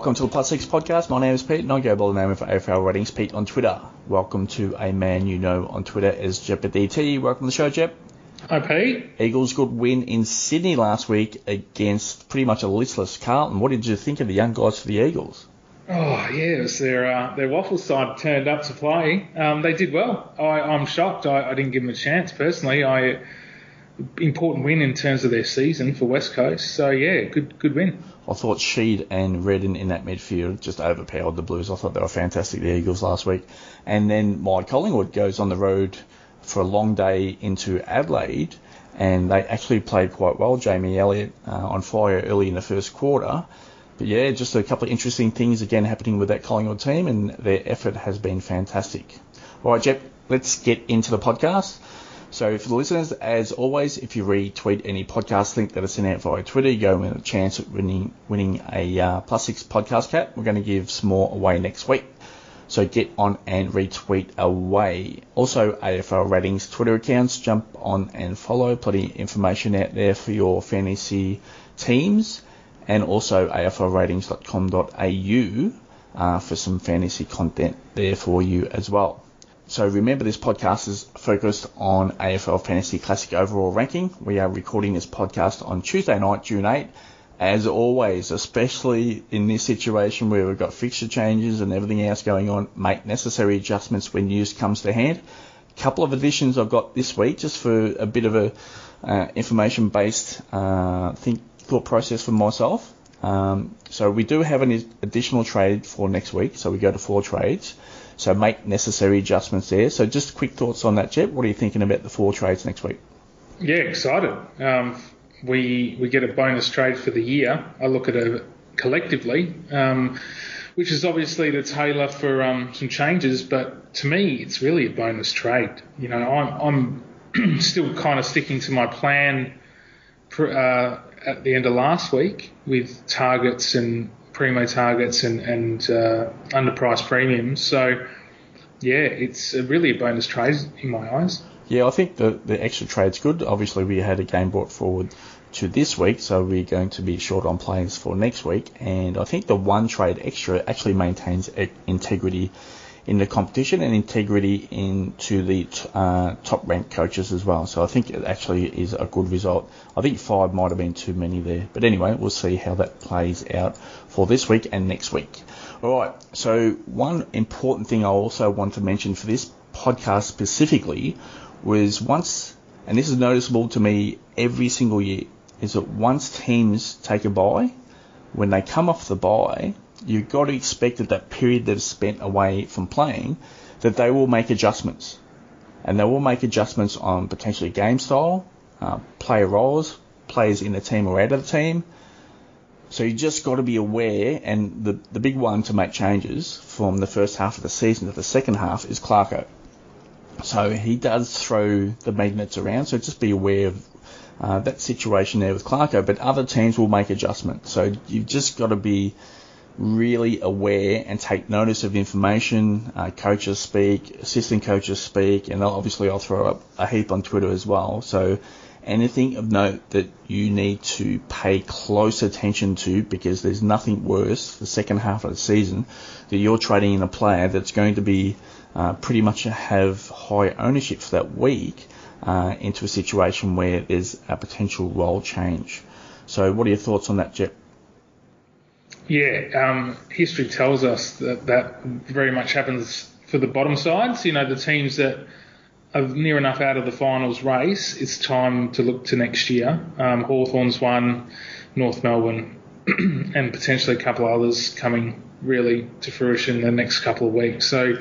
Welcome to the Plus Six podcast. My name is Pete and I go by the name of AFL Ratings Pete on Twitter. Welcome to a man you know on Twitter as JepDT. Welcome to the show, Jep. Hi, Pete. Eagles good win in Sydney last week against pretty much a listless Carlton. What did you think of the young guys for the Eagles? Oh yeah, it was their uh, their waffle side turned up to play. Um, they did well. I, I'm shocked. I, I didn't give them a chance personally. I important win in terms of their season for West Coast. So yeah, good good win. I thought Sheed and Redden in that midfield just overpowered the Blues. I thought they were fantastic, the Eagles last week. And then Mike Collingwood goes on the road for a long day into Adelaide, and they actually played quite well. Jamie Elliott uh, on fire early in the first quarter. But yeah, just a couple of interesting things again happening with that Collingwood team, and their effort has been fantastic. All right, Jep, let's get into the podcast. So for the listeners, as always, if you retweet any podcast link that is sent out via Twitter, you go with a chance at winning winning a uh, plus six podcast cap. We're going to give some more away next week. So get on and retweet away. Also, AFL Ratings Twitter accounts, jump on and follow. Plenty of information out there for your fantasy teams. And also aflratings.com.au uh, for some fantasy content there for you as well. So remember, this podcast is focused on AFL Fantasy Classic overall ranking. We are recording this podcast on Tuesday night, June 8. As always, especially in this situation where we've got fixture changes and everything else going on, make necessary adjustments when news comes to hand. A couple of additions I've got this week just for a bit of a uh, information-based uh, think thought process for myself. Um, so we do have an additional trade for next week. So we go to four trades. So make necessary adjustments there. So just quick thoughts on that, Jep. What are you thinking about the four trades next week? Yeah, excited. Um, we we get a bonus trade for the year. I look at it collectively, um, which is obviously to tailor for um, some changes. But to me, it's really a bonus trade. You know, I'm, I'm still kind of sticking to my plan uh, at the end of last week with targets and primo targets and, and uh, underpriced premiums. So, yeah, it's really a bonus trade in my eyes. Yeah, I think the, the extra trade's good. Obviously, we had a game brought forward to this week, so we're going to be short on players for next week. And I think the one trade extra actually maintains integrity in the competition and integrity into the uh, top ranked coaches as well. So I think it actually is a good result. I think five might have been too many there, but anyway, we'll see how that plays out for this week and next week. All right. So one important thing I also want to mention for this podcast specifically was once, and this is noticeable to me every single year, is that once teams take a bye, when they come off the bye, you've got to expect that that period they've spent away from playing, that they will make adjustments. And they will make adjustments on potentially game style, uh, player roles, players in the team or out of the team. So you just got to be aware, and the, the big one to make changes from the first half of the season to the second half is Clarko. So he does throw the magnets around, so just be aware of uh, that situation there with Clarko, but other teams will make adjustments. So you've just got to be really aware and take notice of information. Uh, coaches speak, assistant coaches speak, and obviously I'll throw up a heap on Twitter as well. So anything of note that you need to pay close attention to because there's nothing worse the second half of the season that you're trading in a player that's going to be uh, pretty much have high ownership for that week uh, into a situation where there's a potential role change. So what are your thoughts on that, Jep? Yeah, um, history tells us that that very much happens for the bottom sides. You know, the teams that are near enough out of the finals race, it's time to look to next year. Um, Hawthorn's one, North Melbourne, and potentially a couple others coming really to fruition in the next couple of weeks. So,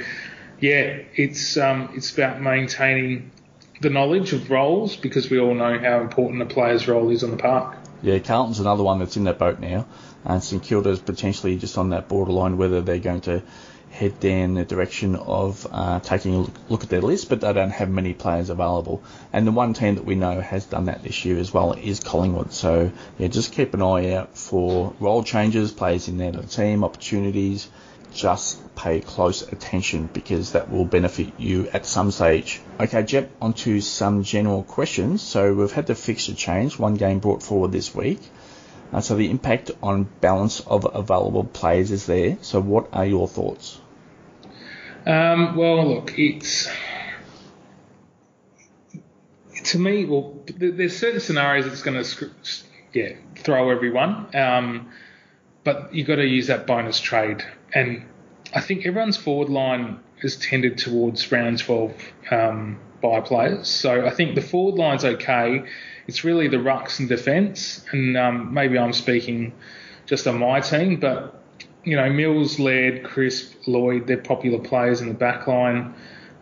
yeah, it's um, it's about maintaining the knowledge of roles because we all know how important a player's role is on the park. Yeah, Carlton's another one that's in that boat now and St Kilda is potentially just on that borderline whether they're going to head down the direction of uh, taking a look at their list, but they don't have many players available. And the one team that we know has done that this year as well is Collingwood. So yeah, just keep an eye out for role changes, players in their team, opportunities. Just pay close attention because that will benefit you at some stage. Okay, Jep, onto some general questions. So we've had the fixture change, one game brought forward this week. Uh, so the impact on balance of available players is there. So what are your thoughts? Um, well, look, it's to me. Well, there's certain scenarios that's going to yeah throw everyone, um, but you've got to use that bonus trade, and I think everyone's forward line has tended towards round 12 um, bye players. So I think the forward line's okay. It's really the rucks and defence, and um, maybe I'm speaking just on my team, but you know Mills, Laird, Crisp, Lloyd, they're popular players in the back line.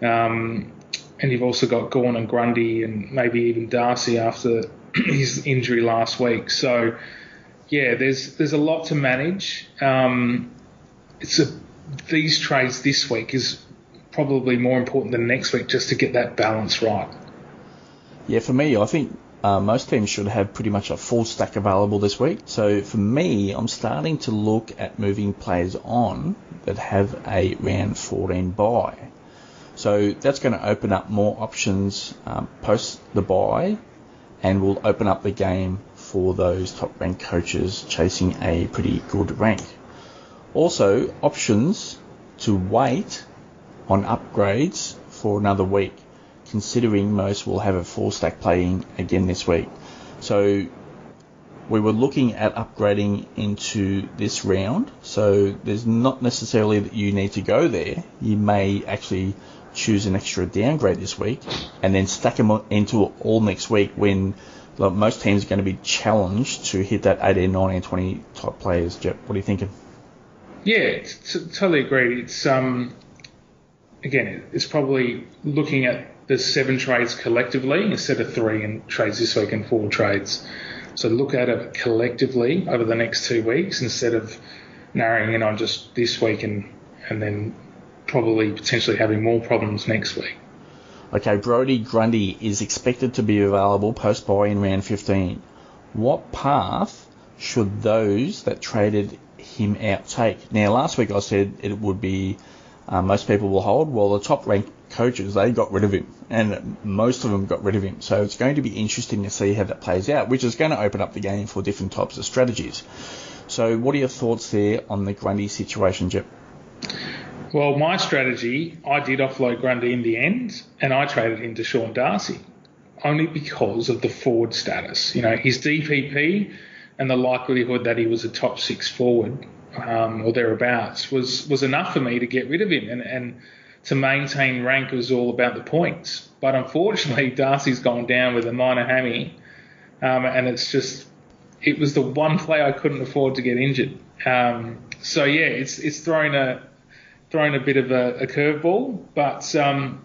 Um, and you've also got Gawn and Grundy and maybe even Darcy after his injury last week. So yeah, there's there's a lot to manage. Um, it's a these trades this week is probably more important than next week just to get that balance right. Yeah, for me, I think uh, most teams should have pretty much a full stack available this week. So for me, I'm starting to look at moving players on that have a round 14 bye. So that's going to open up more options um, post the bye and will open up the game for those top ranked coaches chasing a pretty good rank. Also, options to wait on upgrades for another week, considering most will have a full stack playing again this week. So we were looking at upgrading into this round, so there's not necessarily that you need to go there. You may actually choose an extra downgrade this week and then stack them into all next week when like, most teams are going to be challenged to hit that 18, 19, 20 top players. Jep, what are you thinking? Yeah, t- totally agree. It's um, again, it's probably looking at the seven trades collectively instead of three and trades this week and four trades. So look at it collectively over the next two weeks instead of narrowing in on just this week and and then probably potentially having more problems next week. Okay, Brodie Grundy is expected to be available post bye in round 15. What path should those that traded him out take? Now, last week I said it would be uh, most people will hold. Well, the top ranked coaches they got rid of him, and most of them got rid of him. So it's going to be interesting to see how that plays out, which is going to open up the game for different types of strategies. So, what are your thoughts there on the Grundy situation, Jep? Well, my strategy, I did offload Grundy in the end, and I traded him to Sean Darcy, only because of the forward status. You know, his DPP and the likelihood that he was a top six forward um, or thereabouts was was enough for me to get rid of him and, and to maintain rank was all about the points. But unfortunately, Darcy's gone down with a minor hammy, um, and it's just it was the one play I couldn't afford to get injured. Um, so yeah, it's it's thrown a thrown a bit of a, a curveball, but um,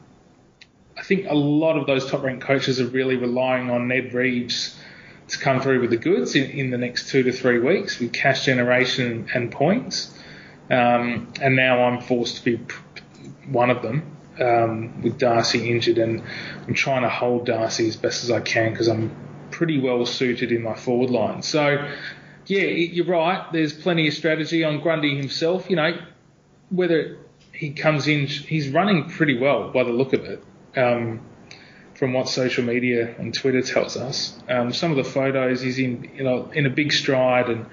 I think a lot of those top ranked coaches are really relying on Ned Reeves to come through with the goods in, in the next two to three weeks with cash generation and points. Um, and now I'm forced to be one of them um, with Darcy injured, and I'm trying to hold Darcy as best as I can because I'm pretty well suited in my forward line. So, yeah, you're right. There's plenty of strategy on Grundy himself. You know, whether he comes in, he's running pretty well by the look of it. Um, from what social media and Twitter tells us. Um, some of the photos, he's in you know in a big stride, and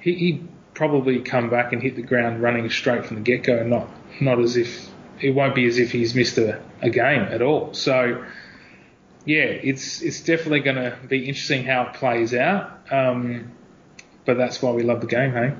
he, he'd probably come back and hit the ground running straight from the get go, not not as if it won't be as if he's missed a, a game at all. So yeah, it's it's definitely going to be interesting how it plays out. Um, but that's why we love the game, hey.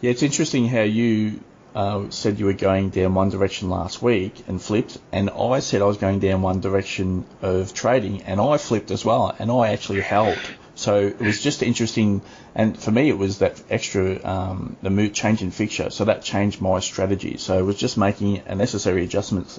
Yeah, it's interesting how you uh, said you were going down one direction last week and flipped, and I said I was going down one direction of trading, and I flipped as well, and I actually held. So it was just interesting, and for me it was that extra um, the mood change in fixture, so that changed my strategy. So it was just making a necessary adjustments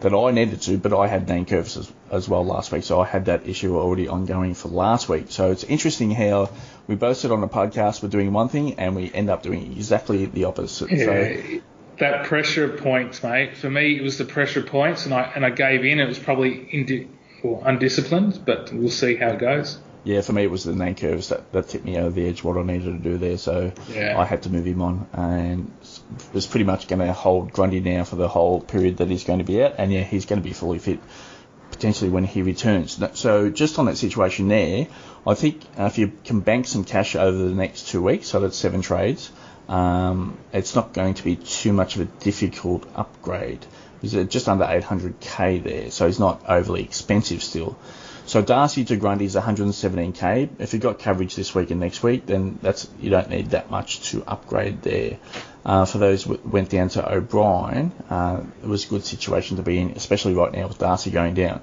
that I needed to, but I had name curves as, as, well last week, so I had that issue already ongoing for last week. So it's interesting how we both sit on a podcast we're doing one thing and we end up doing exactly the opposite. Yeah, so, that pressure points, mate. For me, it was the pressure points, and I and I gave in. It was probably indi- well, undisciplined, but we'll see how it goes. Yeah, for me it was the name curves that, that tipped me over the edge what I needed to do there. So yeah. I had to move him on, and was pretty much going to hold Grundy now for the whole period that he's going to be out. And yeah, he's going to be fully fit potentially when he returns. So just on that situation there, I think if you can bank some cash over the next two weeks, so that's seven trades, um, it's not going to be too much of a difficult upgrade. He's just under 800k there, so he's not overly expensive still. So Darcy to Grundy is 117k. If you've got coverage this week and next week, then that's you don't need that much to upgrade there. Uh, for those who went down to O'Brien, uh, it was a good situation to be in, especially right now with Darcy going down.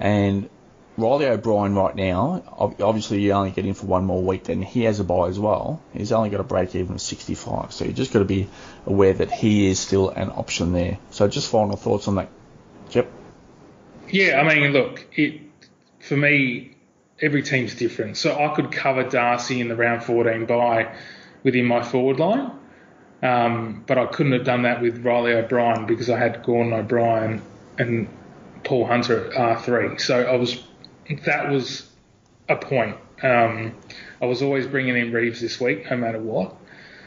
And Reilly O'Brien right now, obviously you only get in for one more week, then he has a bye as well. He's only got a break even of 65, so you just got to be aware that he is still an option there. So just final thoughts on that, Jep? Yeah, I mean, look, it for me, every team's different. So I could cover Darcy in the round 14 bye within my forward line, um, but I couldn't have done that with Reilly O'Brien because I had Gordon O'Brien and Paul Hunter at R3. So I was that was a point. Um, I was always bringing in Reeves this week, no matter what.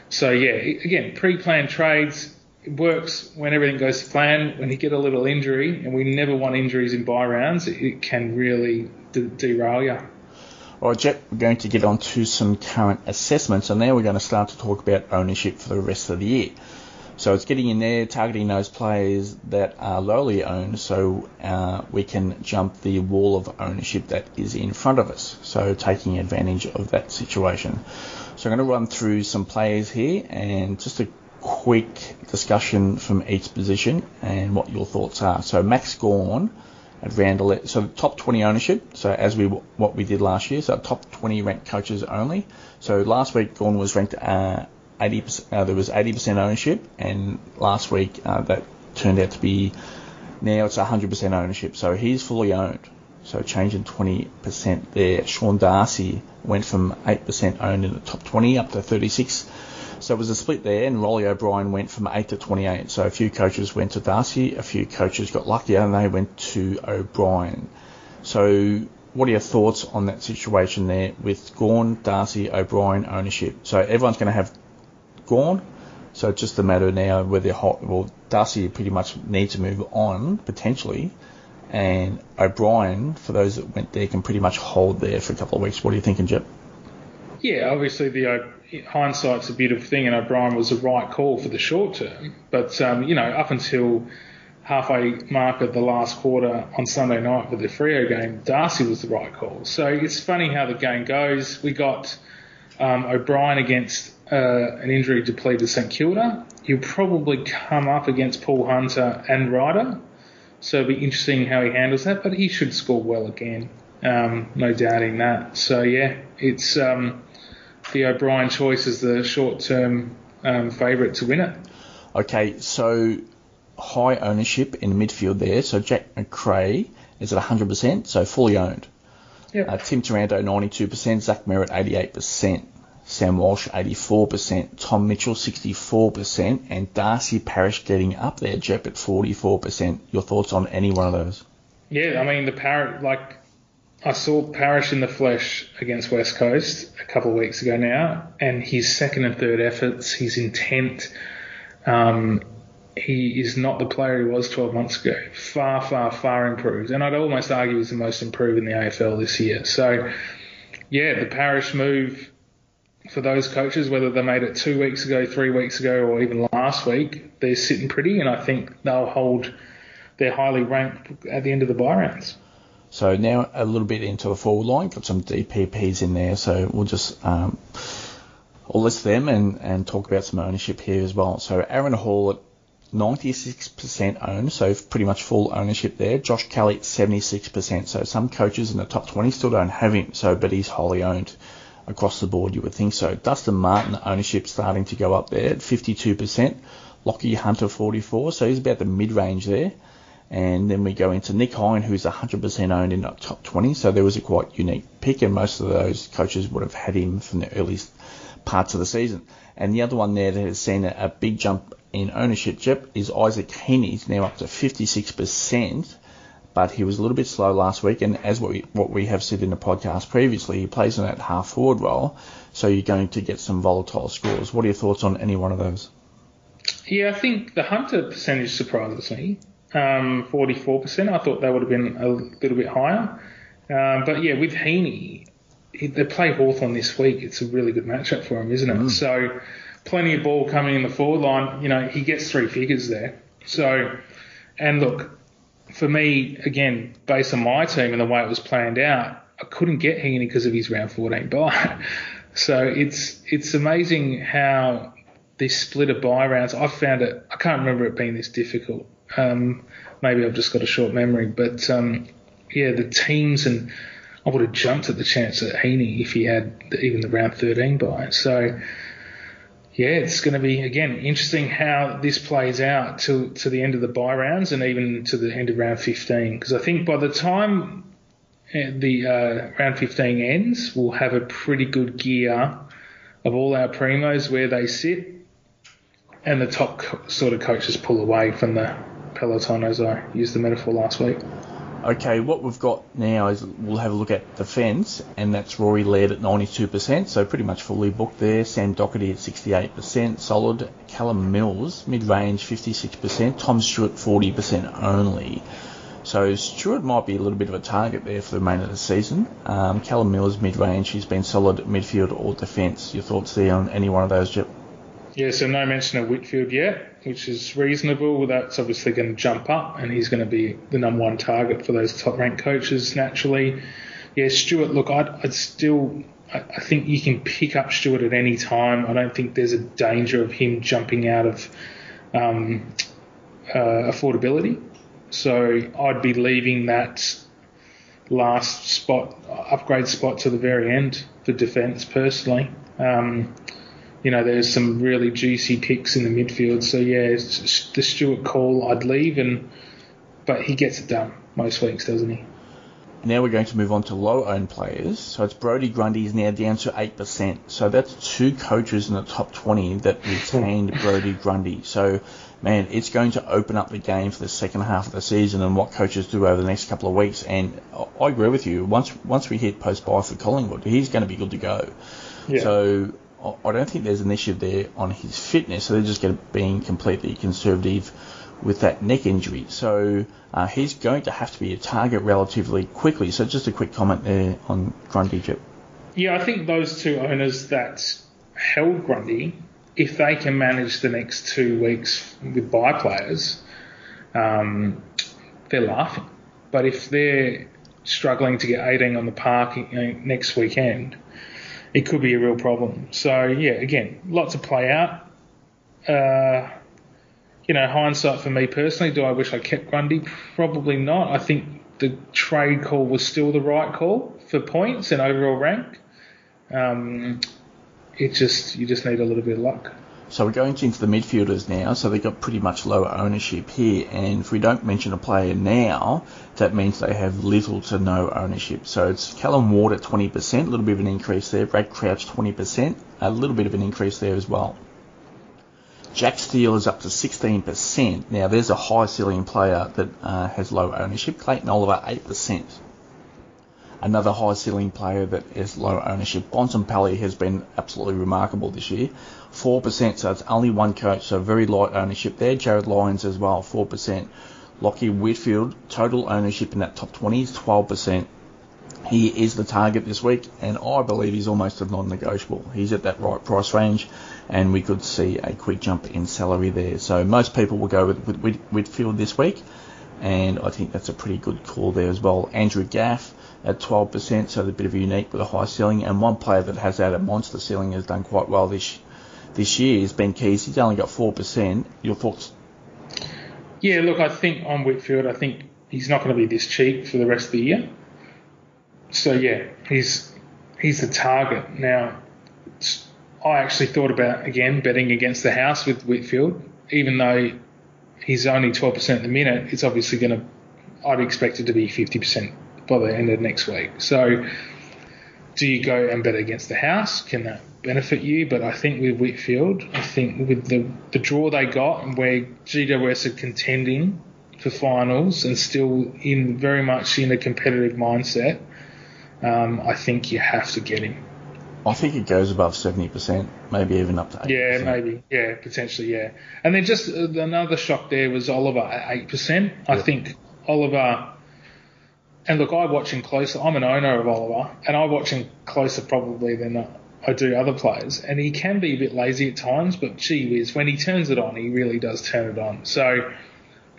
So yeah, again, pre-planned trades works when everything goes to plan. When you get a little injury, and we never want injuries in bye rounds, it can really de- derail you. All right, Jep, we're going to get on to some current assessments, and now we're going to start to talk about ownership for the rest of the year. So it's getting in there, targeting those players that are lowly owned, so uh, we can jump the wall of ownership that is in front of us. So taking advantage of that situation. So I'm going to run through some players here, and just a quick discussion from each position and what your thoughts are. So Max Gawn at Randall, 11, so top 20 ownership. So as we what we did last year, so top 20 ranked coaches only. So last week Gawn was ranked uh, 80%, uh, there was 80% ownership, and last week uh, that turned out to be now it's 100% ownership. So he's fully owned. So changing 20% there. Sean Darcy went from 8% owned in the top 20 up to 36. So it was a split there, and Reilly O'Brien went from 8 to 28. So a few coaches went to Darcy, a few coaches got luckier, and they went to O'Brien. So what are your thoughts on that situation there with Gawn, Darcy, O'Brien ownership? So everyone's going to have Gawn. So it's just a matter now whether hot. well Darcy pretty much needs to move on potentially, and O'Brien for those that went there can pretty much hold there for a couple of weeks. What are you thinking, Jep? Yeah, obviously the hindsight's a beautiful thing, and O'Brien was the right call for the short term. But um, you know, up until halfway mark of the last quarter on Sunday night for the Freo game, Darcy was the right call. So it's funny how the game goes. We got um, O'Brien against uh, an injury depleted St Kilda. He'll probably come up against Paul Hunter and Ryder. So it'll be interesting how he handles that, but he should score well again. Um, no doubting that. So yeah, it's um, the O'Brien choice is the short-term um, favourite to win it. Okay, so high ownership in midfield there. So Jack Macrae is at 100%, so fully owned. Yep. Uh, Tim Taranto 92%, Zach Merrett 88%. Sam Walsh 84%, Tom Mitchell 64%, and Darcy Parish getting up there, Jep at 44%. Your thoughts on any one of those? Yeah, I mean the Parrot, like I saw Parish in the flesh against West Coast a couple of weeks ago now, and his second and third efforts, his intent, um, he is not the player he was 12 months ago. Far, far, far improved, and I'd almost argue he's the most improved in the AFL this year. So, yeah, the Parish move for those coaches, whether they made it two weeks ago, three weeks ago, or even last week, they're sitting pretty, and I think they'll hold. They're highly ranked at the end of the bye rounds. So now a little bit into the forward line, got some DPPs in there, so we'll just um, I'll list them and, and talk about some ownership here as well. So Aaron Hall at 96% owned, so pretty much full ownership there. Josh Kelly at 76%, so some coaches in the top 20 still don't have him, so but he's wholly owned across the board, you would think so. Dustin Martin ownership starting to go up there at 52%. Lachie Hunter 44, so he's about the mid-range there. And then we go into Nick Hind, who's 100% owned in the top 20, so there was a quite unique pick, and most of those coaches would have had him from the earliest parts of the season. And the other one there that has seen a, big jump in ownership, Jep, is Isaac Heaney. He's now up to 56% but he was a little bit slow last week. And as what we, what we have said in the podcast previously, he plays in that half forward role, so you're going to get some volatile scores. What are your thoughts on any one of those? Yeah, I think the Hunter percentage surprises me. Um, 44%. I thought they would have been a little bit higher. Um, but yeah, with Heaney, they play Hawthorn this week. It's a really good matchup for him, isn't it? Mm. So plenty of ball coming in the forward line. You know, he gets three figures there. So, and look, for me, again, based on my team and the way it was planned out, I couldn't get Heaney because of his round 14 bye. so it's it's amazing how this split of bye rounds. I found it. I can't remember it being this difficult. Um, maybe I've just got a short memory, but um, yeah, the teams and I would have jumped at the chance at Heaney if he had even the round 13 bye. So yeah, it's going to be again interesting how this plays out to to the end of the bye rounds and even to the end of round 15 because I think by the time uh, the uh, round 15 ends, we'll have a pretty good gear of all our primos where they sit, and the top sort of coaches pull away from the peloton, as I used the metaphor last week. Okay, what we've got now is we'll have a look at defence, and that's Rory Laird at 92%, so pretty much fully booked there. Sam Docherty at 68%, solid. Callum Mills, mid range, 56%. Tom Stewart, 40% only. So Stewart might be a little bit of a target there for the remainder of the season. Um, Callum Mills, mid range, he's been solid at midfield or defence. Your thoughts there on any one of those, Jep? Yeah, so no mention of Whitfield yet, which is reasonable. That's obviously going to jump up, and he's going to be the number one target for those top ranked coaches naturally. Yeah, Stewart, look, I'd, I'd still, I, I think you can pick up Stewart at any time. I don't think there's a danger of him jumping out of um, uh, affordability. So I'd be leaving that last spot, upgrade spot to the very end for defence personally. Um, you know, there's some really juicy picks in the midfield. So yeah, the Stewart call, I'd leave, and but he gets it done most weeks, doesn't he? Now we're going to move on to low owned players. So it's Brodie Grundy is now down to 8%. So that's two coaches in the top 20 that retained hmm. Brodie Grundy. So, man, it's going to open up the game for the second half of the season and what coaches do over the next couple of weeks. And I agree with you. Once once we hit post bye for Collingwood, he's going to be good to go. Yeah. So I don't think there's an issue there on his fitness. So they're just going to being completely conservative with that neck injury. So uh, he's going to have to be a target relatively quickly. So just a quick comment there on Grundy, Chip. Yeah, I think those two owners that held Grundy, if they can manage the next two weeks with bye players, um, they're laughing. But if they're struggling to get 18 on the park next weekend, it could be a real problem. So yeah, again, lots to play out. Uh, you know, hindsight for me personally, do I wish I kept Grundy? Probably not. I think the trade call was still the right call for points and overall rank. Um, it just you just need a little bit of luck. So we're going into the midfielders now, so they've got pretty much lower ownership here. And if we don't mention a player now, that means they have little to no ownership. So it's Callan Ward at 20%, a little bit of an increase there. Brad Crouch 20%, a little bit of an increase there as well. Jack Steele is up to 16%. Now there's a high ceiling player that uh, has low ownership. Clayton Oliver 8% another high ceiling player that is low ownership. Bontempelli has been absolutely remarkable this year. 4%, so it's only one coach, so very light ownership there. Jarrod Lyons as well, 4%. Lachie Whitfield, total ownership in that top 20 is 12%. He is the target this week, and I believe he's almost a non-negotiable. He's at that right price range, and we could see a quick jump in salary there. So most people will go with, with Whitfield this week, and I think that's a pretty good call there as well. Andrew Gaff, at 12%, so a bit of a unique with a high ceiling. And one player that has had a monster ceiling has done quite well this this year is Ben Keays. He's only got 4%. Your thoughts? Yeah, look, I think on Whitfield, I think he's not going to be this cheap for the rest of the year. So yeah, he's he's the target now. I actually thought about again betting against the house with Whitfield, even though he's only 12% at the minute. It's obviously going to. I'd expect it to be 50% by the end of next week. So, do you go and bet against the house? Can that benefit you? But I think with Whitfield, I think with the, the draw they got and where GWS are contending for finals and still in very much in a competitive mindset, um, I think you have to get him. I think it goes above 70%, maybe even up to 80%. Yeah, maybe. Yeah, potentially, yeah. And then just uh, another shock there was Oliver at 8%. I think Oliver, and look, I watch him closer. I'm an owner of Oliver, and I watch him closer probably than I do other players. And he can be a bit lazy at times, but gee whiz, when he turns it on, he really does turn it on. So,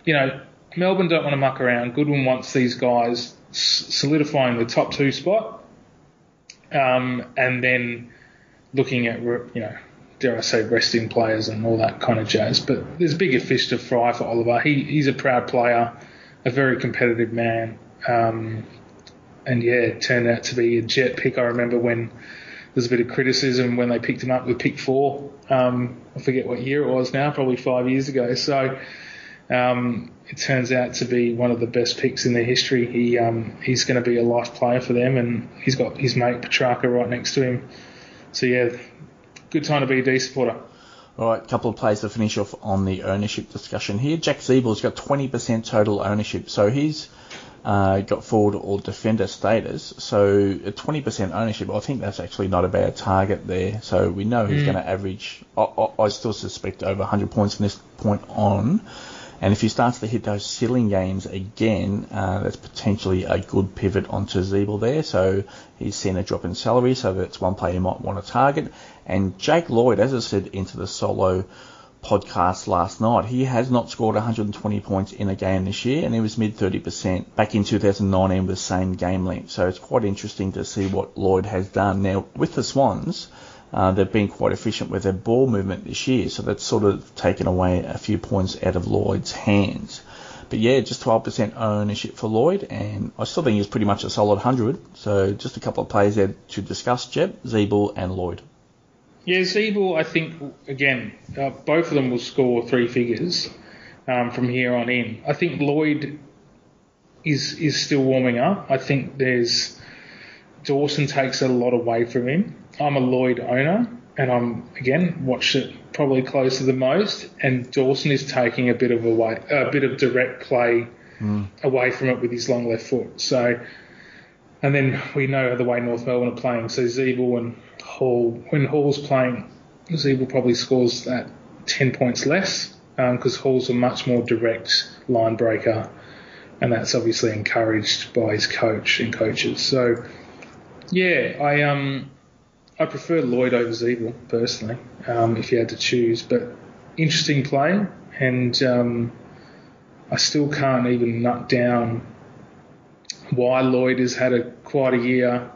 you know, Melbourne don't want to muck around. Goodwin wants these guys solidifying the top two spot, um, and then looking at you know, dare I say, resting players and all that kind of jazz. But there's bigger fish to fry for Oliver. He, he's a proud player, a very competitive man, um, and yeah, it turned out to be a jet pick. I remember when there's a bit of criticism when they picked him up with pick four. Um, I forget what year it was now, probably five years ago. So um, it turns out to be one of the best picks in their history. He um, he's going to be a life player for them, and he's got his mate Petrarca right next to him. So yeah, good time to be a D supporter. All right, couple of plays to finish off on the ownership discussion here. Jack Ziebell's got 20% total ownership, so he's uh, got forward or defender status. So at 20% ownership, I think that's actually not a bad target there. So we know he's mm. going to average. I, I, I, still suspect over 100 points from this point on. And if he starts to hit those ceiling games again, uh, that's potentially a good pivot onto Ziebell there. So he's seen a drop in salary, so that's one player you might want to target. And Jake Lloyd, as I said into the solo podcast last night, he has not scored 120 points in a game this year, and he was mid 30% back in 2019 with the same game length. So it's quite interesting to see what Lloyd has done. Now, with the Swans, uh, they've been quite efficient with their ball movement this year, so that's sort of taken away a few points out of Lloyd's hands. But yeah, just 12% ownership for Lloyd, and I still think he's pretty much a solid 100. So just a couple of plays there to discuss, Jep, Ziebell and Lloyd. Yeah, Ziebell, I think, again, uh, both of them will score three figures um, from here on in. I think Lloyd is is still warming up. I think there's Dawson takes a lot away from him. I'm a Lloyd owner, and I'm again watched it probably closer than most. And Dawson is taking a bit of a way, a bit of direct play mm. away from it with his long left foot. So, and then we know the way North Melbourne are playing. So Ziebell and Hall, when Hall's playing, Ziebell probably scores at 10 points less because um, Hall's a much more direct line breaker, and that's obviously encouraged by his coach and coaches. So, yeah, I um I prefer Lloyd over Ziebell personally, um, if you had to choose. But interesting play, and um, I still can't even nut down why Lloyd has had a quite a year.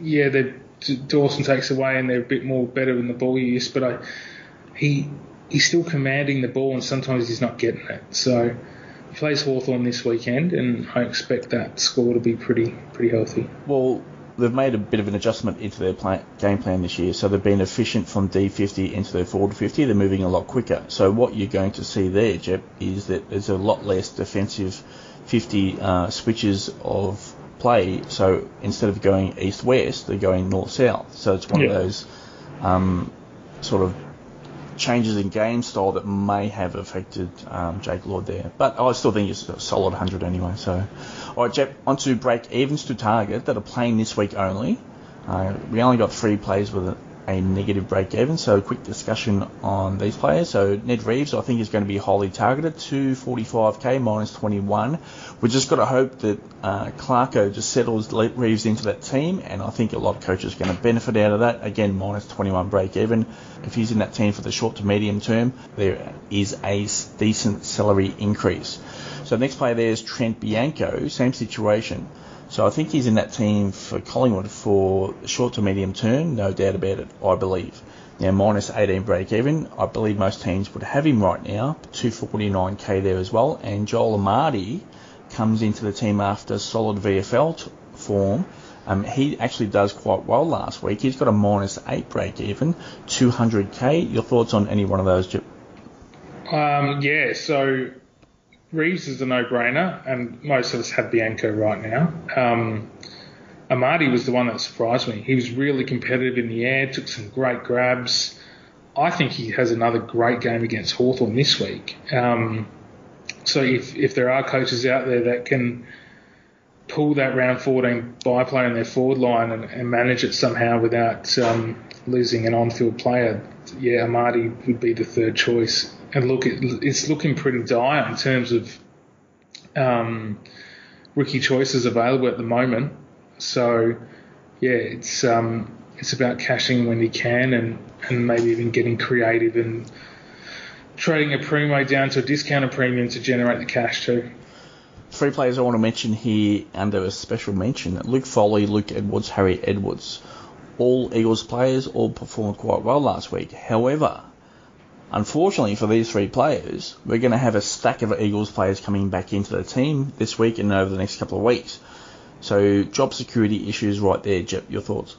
Yeah, Dawson takes away, and they're a bit more better in the ball use, but I, he he's still commanding the ball, and sometimes he's not getting it. So he plays Hawthorn this weekend, and I expect that score to be pretty pretty healthy. Well, they've made a bit of an adjustment into their plan, game plan this year. So they've been efficient from D50 into their forward 50. They're moving a lot quicker. So what you're going to see there, Jep, is that there's a lot less defensive 50 uh, switches of play. So instead of going east-west, they're going north-south. So it's one yeah. of those um, sort of changes in game style that may have affected um, Jake Lloyd there. But I still think it's a solid 100 anyway. So, all right, Jep, on to break evens to target that are playing this week only. Uh, we only got three plays with a negative break even. So, a quick discussion on these players. So, Ned Reeves, I think, is going to be highly targeted, 245k minus 21. We've just got to hope that uh, Clarko just settles Reeves into that team, and I think a lot of coaches are going to benefit out of that. Again, minus 21 break even. If he's in that team for the short to medium term, there is a decent salary increase. So, next player there is Trent Bianco, same situation. So I think he's in that team for Collingwood for short to medium term, no doubt about it, I believe. Now, minus 18 break even, I believe most teams would have him right now, 249k there as well. And Joel Amartey comes into the team after solid VFL t- form. Um, he actually does quite well last week. He's got a minus 8 break even, 200k. Your thoughts on any one of those? Um, yeah, so Reeves is a no-brainer, and most of us have Bianco right now. Um, Amartey was the one that surprised me. He was really competitive in the air, took some great grabs. I think he has another great game against Hawthorn this week. Um, so if, if there are coaches out there that can pull that round 14 bye in their forward line and, and manage it somehow without um, losing an on-field player, yeah, Amartey would be the third choice. And look, it, it's looking pretty dire in terms of um, rookie choices available at the moment. So, yeah, it's um, it's about cashing when you can and, and maybe even getting creative and trading a primo down to a discounted premium to generate the cash too. Three players I want to mention here under a special mention Luke Foley, Luke Edwards, Harry Edwards. All Eagles players all performed quite well last week. However, unfortunately for these three players, we're going to have a stack of Eagles players coming back into the team this week and over the next couple of weeks. So job security issues right there, Jep. Your thoughts?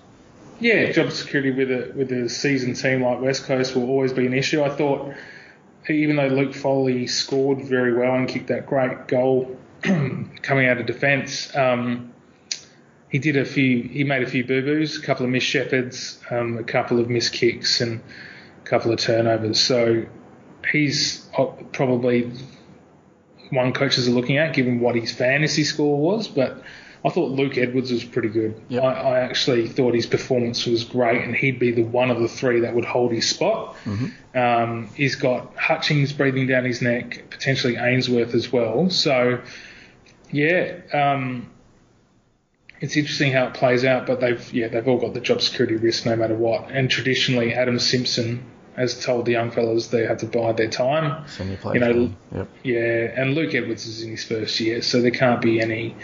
Yeah, job security with a with a seasoned team like West Coast will always be an issue. I thought even though Luke Foley scored very well and kicked that great goal coming out of defence, um, he did a few. He made a few boo boos, a couple of missed shepherds, um, a couple of missed kicks, and couple of turnovers. So he's uh, probably one coaches are looking at, given what his fantasy score was, but I thought Luke Edwards was pretty good. Yep. I, I, actually thought his performance was great, and he'd be the one of the three that would hold his spot. Mm-hmm. Um, he's got Hutchings breathing down his neck, potentially Ainsworth as well. So, yeah, um, it's interesting how it plays out. But they've yeah they've all got the job security risk no matter what. And traditionally, Adam Simpson has told the young fellas they have to bide their time. You know, yep. yeah, and Luke Edwards is in his first year, so there can't be any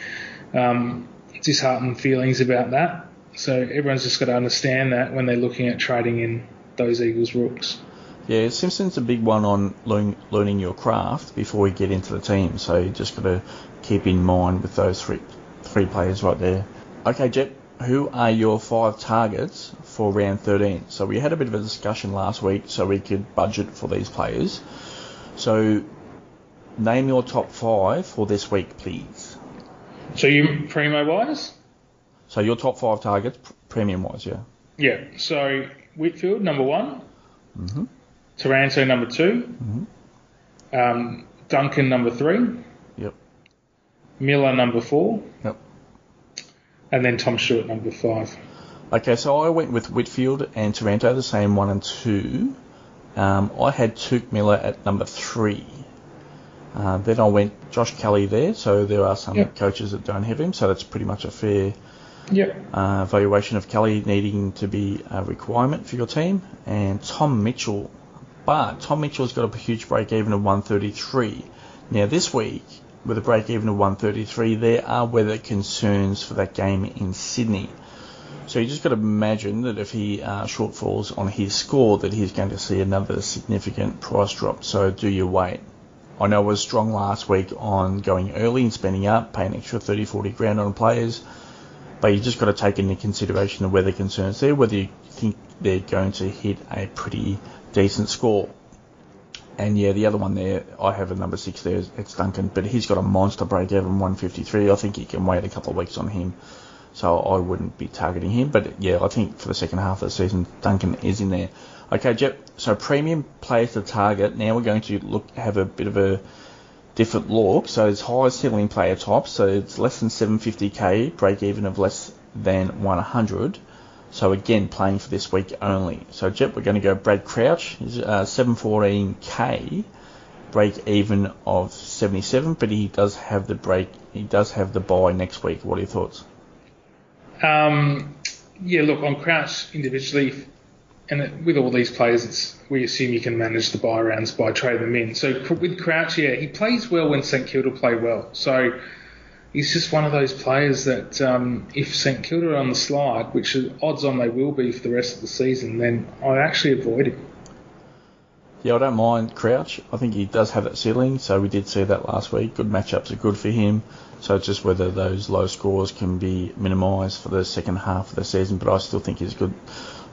um, disheartened feelings about that. So everyone's just got to understand that when they're looking at trading in those Eagles rooks. Yeah, Simpson's a big one on learn, learning your craft before we get into the team. So you just got to keep in mind with those three three players right there. Okay, Jep, who are your five targets for round 13? So we had a bit of a discussion last week so we could budget for these players. So name your top five for this week, please. So you primo wise? So your top five targets, premium wise, yeah. Yeah. So Whitfield number one. Mm-hmm. Taranto number 2 mm-hmm. um, Duncan number three. Yep. Miller number four. Yep. And then Tom Stewart number five. Okay, so I went with Whitfield and Taranto, the same one and two. Um, I had Touk Miller at number three. Uh, then I went Josh Kelly there, so there are some yep. coaches that don't have him, so that's pretty much a fair yep. uh, valuation of Kelly needing to be a requirement for your team. And Tom Mitchell, but Tom Mitchell's got a huge break even of 133. Now this week, with a break even of 133, there are weather concerns for that game in Sydney. So you just got to imagine that if he uh, shortfalls on his score, that he's going to see another significant price drop. So do you wait? I know I was strong last week on going early and spending up, paying an extra 30, 40 grand on players, but you just got to take into consideration the weather concerns there, whether you think they're going to hit a pretty decent score. And yeah, the other one there, I have a number six there, it's Duncan, but he's got a monster break even 153. I think you can wait a couple of weeks on him, so I wouldn't be targeting him. But yeah, I think for the second half of the season, Duncan is in there. Okay, Jep. So premium players to target. Now we're going to look have a bit of a different look. So it's high ceiling player types. So it's less than 750k, break even of less than 100. So again, playing for this week only. So Jep, we're going to go Brad Crouch. He's uh, 714k, break even of 77, but he does have the break. He does have the bye next week. What are your thoughts? Um, yeah, look on Crouch individually and with all these players, it's, we assume you can manage the bye rounds by trading them in. So with Crouch, yeah, he plays well when St Kilda play well. So he's just one of those players that um, if St Kilda are on the slide, which odds on they will be for the rest of the season, then I actually avoid him. Yeah, I don't mind Crouch. I think he does have that ceiling, so we did see that last week. Good matchups are good for him. So it's just whether those low scores can be minimised for the second half of the season, but I still think he's a good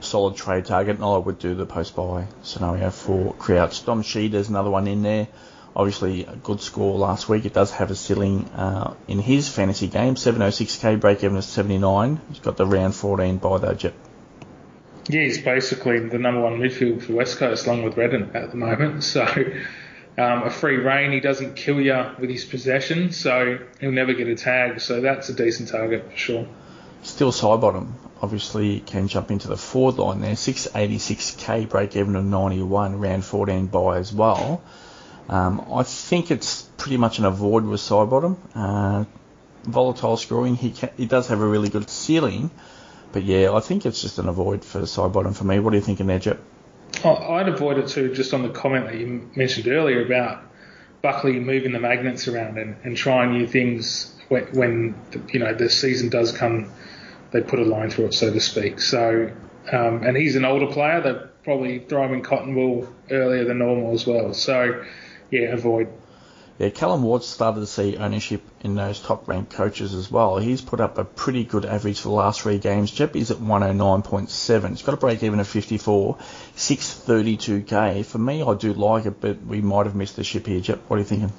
solid trade target, and I would do the post bye scenario for Crouch. Dom Sheed, there's another one in there. Obviously, a good score last week. It does have a ceiling uh, in his fantasy game, 706k, break even is 79. He's got the round 14 bye though, Jep. Yeah, he's basically the number one midfield for West Coast, along with Redden at the moment. So, Um, a free rein, he doesn't kill you with his possession, so he'll never get a tag. So that's a decent target for sure. Steele Sidebottom. obviously can jump into the forward line there. 686k break even of 91, round 14 bye as well. Um, I think it's pretty much an avoid with Sidebottom. Uh, volatile scoring, he can, he does have a really good ceiling, but yeah, I think it's just an avoid for Sidebottom for me. What are you thinking there, Jep? I'd avoid it too, just on the comment that you mentioned earlier about Buckley moving the magnets around and, and trying new things when, when, you know the season does come. They put a line through it, so to speak. So, um, and he's an older player. They probably throw him in cotton wool earlier than normal as well. So, yeah, avoid. Yeah, Callan Ward started to see ownership in those top ranked coaches as well. He's put up a pretty good average for the last three games. Jep is at 109.7. He's got a break even of 54, 632k. For me, I do like it, but we might have missed the ship here. Jep, what are you thinking?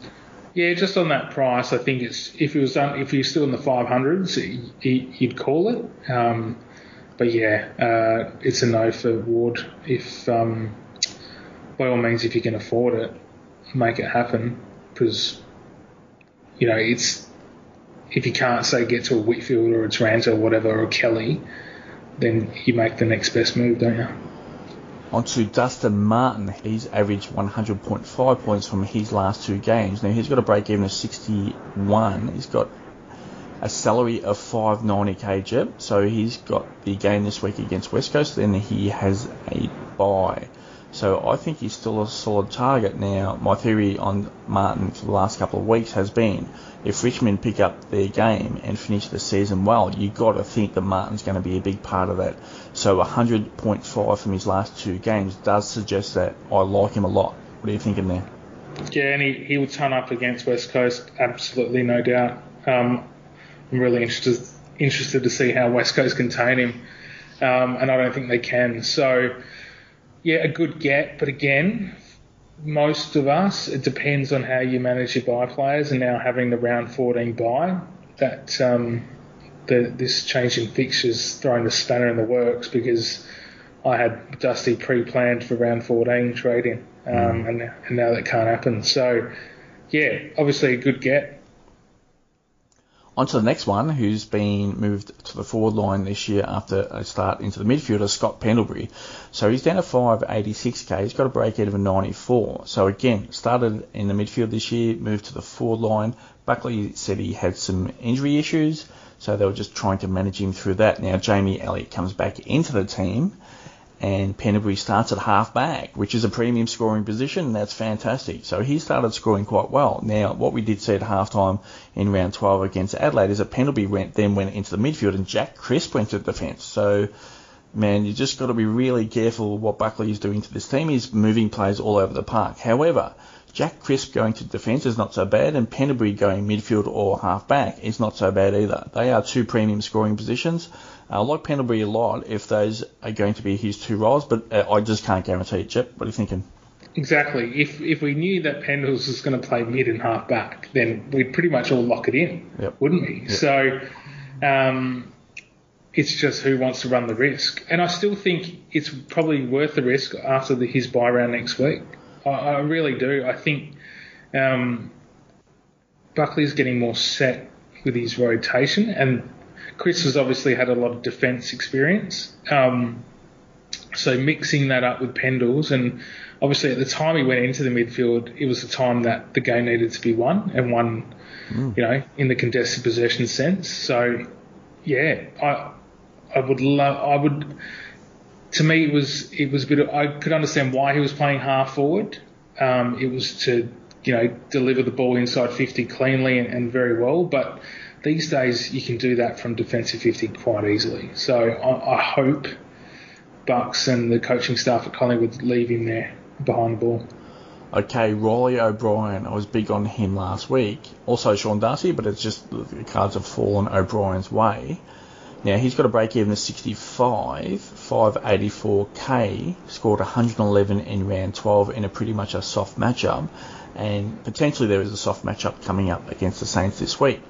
Yeah, just on that price, I think it's if he was done, if he's still in the 500s, he, would call it. Um, but yeah, uh, it's a no for Ward. If um, by all means, if you can afford it, make it happen because you know it's if you can't say get to a Whitfield or a Taranto or whatever or Kelly, then you make the next best move, don't you? On to Dustin Martin. He's averaged 100.5 points from his last two games. Now he's got a break even of 61. He's got a salary of 590k Jep, so he's got the game this week against West Coast. Then he has a bye. So I think he's still a solid target. Now, my theory on Martin for the last couple of weeks has been if Richmond pick up their game and finish the season well, you've got to think that Martin's going to be a big part of that. So 100.5 from his last two games does suggest that I like him a lot. What are you thinking there? Yeah, and he, he will turn up against West Coast, absolutely, no doubt. Um, I'm really interested interested to see how West Coast contain him, um, and I don't think they can. So yeah, a good get, but again, most of us, it depends on how you manage your bye players, and now having the round 14 bye, that um, the, this change in fixtures throwing the spanner in the works because I had Dusty pre-planned for round 14 trading, um, mm. and, and now that can't happen. So, yeah, obviously a good get, on to the next one, who's been moved to the forward line this year after a start into the midfielder, Scott Pendlebury. So he's down to 586k. He's got a break out of a 94. So again, started in the midfield this year, moved to the forward line. Buckley said he had some injury issues, so they were just trying to manage him through that. Now Jamie Elliott comes back into the team and Pendlebury starts at half back, which is a premium scoring position, and that's fantastic. So he started scoring quite well. Now, what we did see at halftime in round 12 against Adelaide is that Pendlebury went, then went into the midfield and Jack Crisp went to defence. So, man, you just got to be really careful what Buckley is doing to this team. He's moving players all over the park. However, Jack Crisp going to defence is not so bad, and Pendlebury going midfield or half back is not so bad either. They are two premium scoring positions. I like Pendlebury a lot if those are going to be his two roles, but uh, I just can't guarantee it. Jep, what are you thinking? Exactly. If if we knew that Pendles was going to play mid and half back, then we'd pretty much all lock it in, yep. wouldn't we? Yep. So um, it's just who wants to run the risk, and I still think it's probably worth the risk after the, his bye round next week. I, I really do. I think um, Buckley's getting more set with his rotation, and Crisp has obviously had a lot of defence experience. Um, so mixing that up with Pendles, and obviously at the time he went into the midfield, it was the time that the game needed to be won and won, mm. you know, in the contested possession sense. So, yeah, I I would love, I would. To me, it was it was a bit. Of, I could understand why he was playing half forward. Um, it was to you know deliver the ball inside 50 cleanly and, and very well, but these days, you can do that from defensive 50 quite easily. So I, I hope Bucks and the coaching staff at Collingwood leave him there behind the ball. Okay, Reilly O'Brien. I was big on him last week. Also Sean Darcy, but it's just the cards have fallen O'Brien's way. Now he's got a break even of 65, 584k, scored 111 in round 12 in a pretty much a soft matchup, and potentially there is a soft matchup coming up against the Saints this week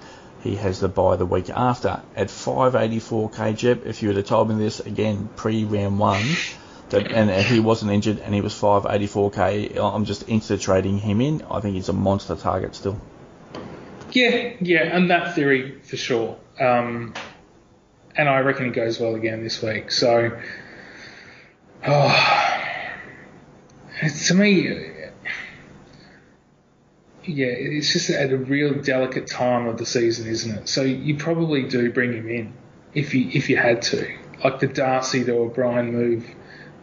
he has the bye the week after. At 584 kg, if you would have told me this again pre round one, that, and he wasn't injured, and he was 584k. I'm just insta trading him in. I think he's a monster target still. Yeah, yeah, and that theory for sure. Um, and I reckon he goes well again this week. So, oh, to me, yeah, it's just at a real delicate time of the season, isn't it? So you probably do bring him in if you if you had to, like the Darcy to O'Brien move.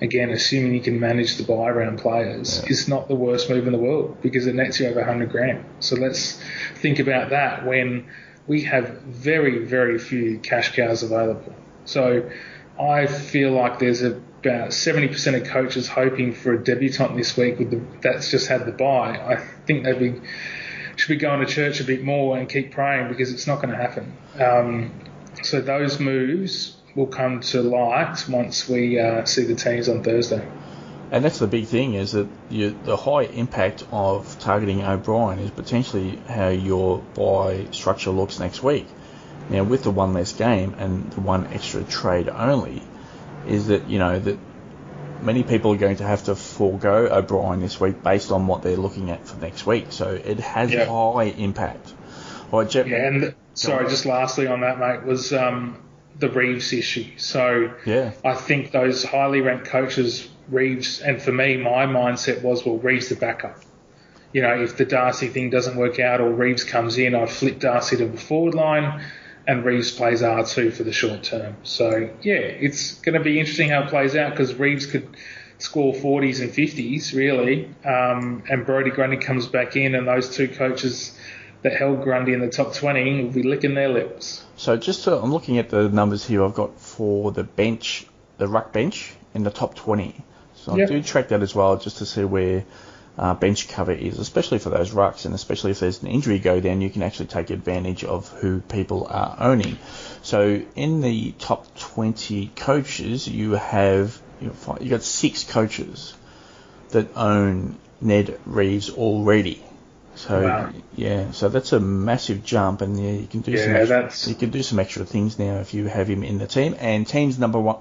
Again, assuming you can manage the bye around players, yeah. is not the worst move in the world because it nets you over 100 grand. So let's think about that when we have very, very few cash cows available. So I feel like there's about 70% of coaches hoping for a debutant this week with the, that's just had the bye. I think they'd be should be going to church a bit more and keep praying because it's not going to happen. Um, so those moves will come to light once we uh, see the teams on Thursday. And that's the big thing is that you, the high impact of targeting O'Brien is potentially how your bye structure looks next week. Now, with the one less game and the one extra trade only, is that you know that many people are going to have to forego O'Brien this week based on what they're looking at for next week. So it has high impact. All right, Jep. Yeah, and sorry, just lastly on that, mate, was um, the Reeves issue. So yeah. I think those highly ranked coaches, Reeves, and for me, my mindset was, well, Reeves the backup. You know, if the Darcy thing doesn't work out or Reeves comes in, I'd flip Darcy to the forward line and Reeves plays R2 for the short term. So, yeah, it's going to be interesting how it plays out because Reeves could score 40s and 50s, really, um, and Brodie Grundy comes back in, and those two coaches that held Grundy in the top 20 will be licking their lips. So just to, I'm looking at the numbers here I've got for the bench, the ruck bench in the top 20. So yep. I do track that as well just to see where uh, bench cover is, especially for those rucks, and especially if there's an injury go down, you can actually take advantage of who people are owning. So in the top 20 coaches, you have you have got six coaches that own Ned Reeves already. So wow. yeah, so that's a massive jump, and yeah, you can do yeah, some extra, that's... you can do some extra things now if you have him in the team. And teams number one,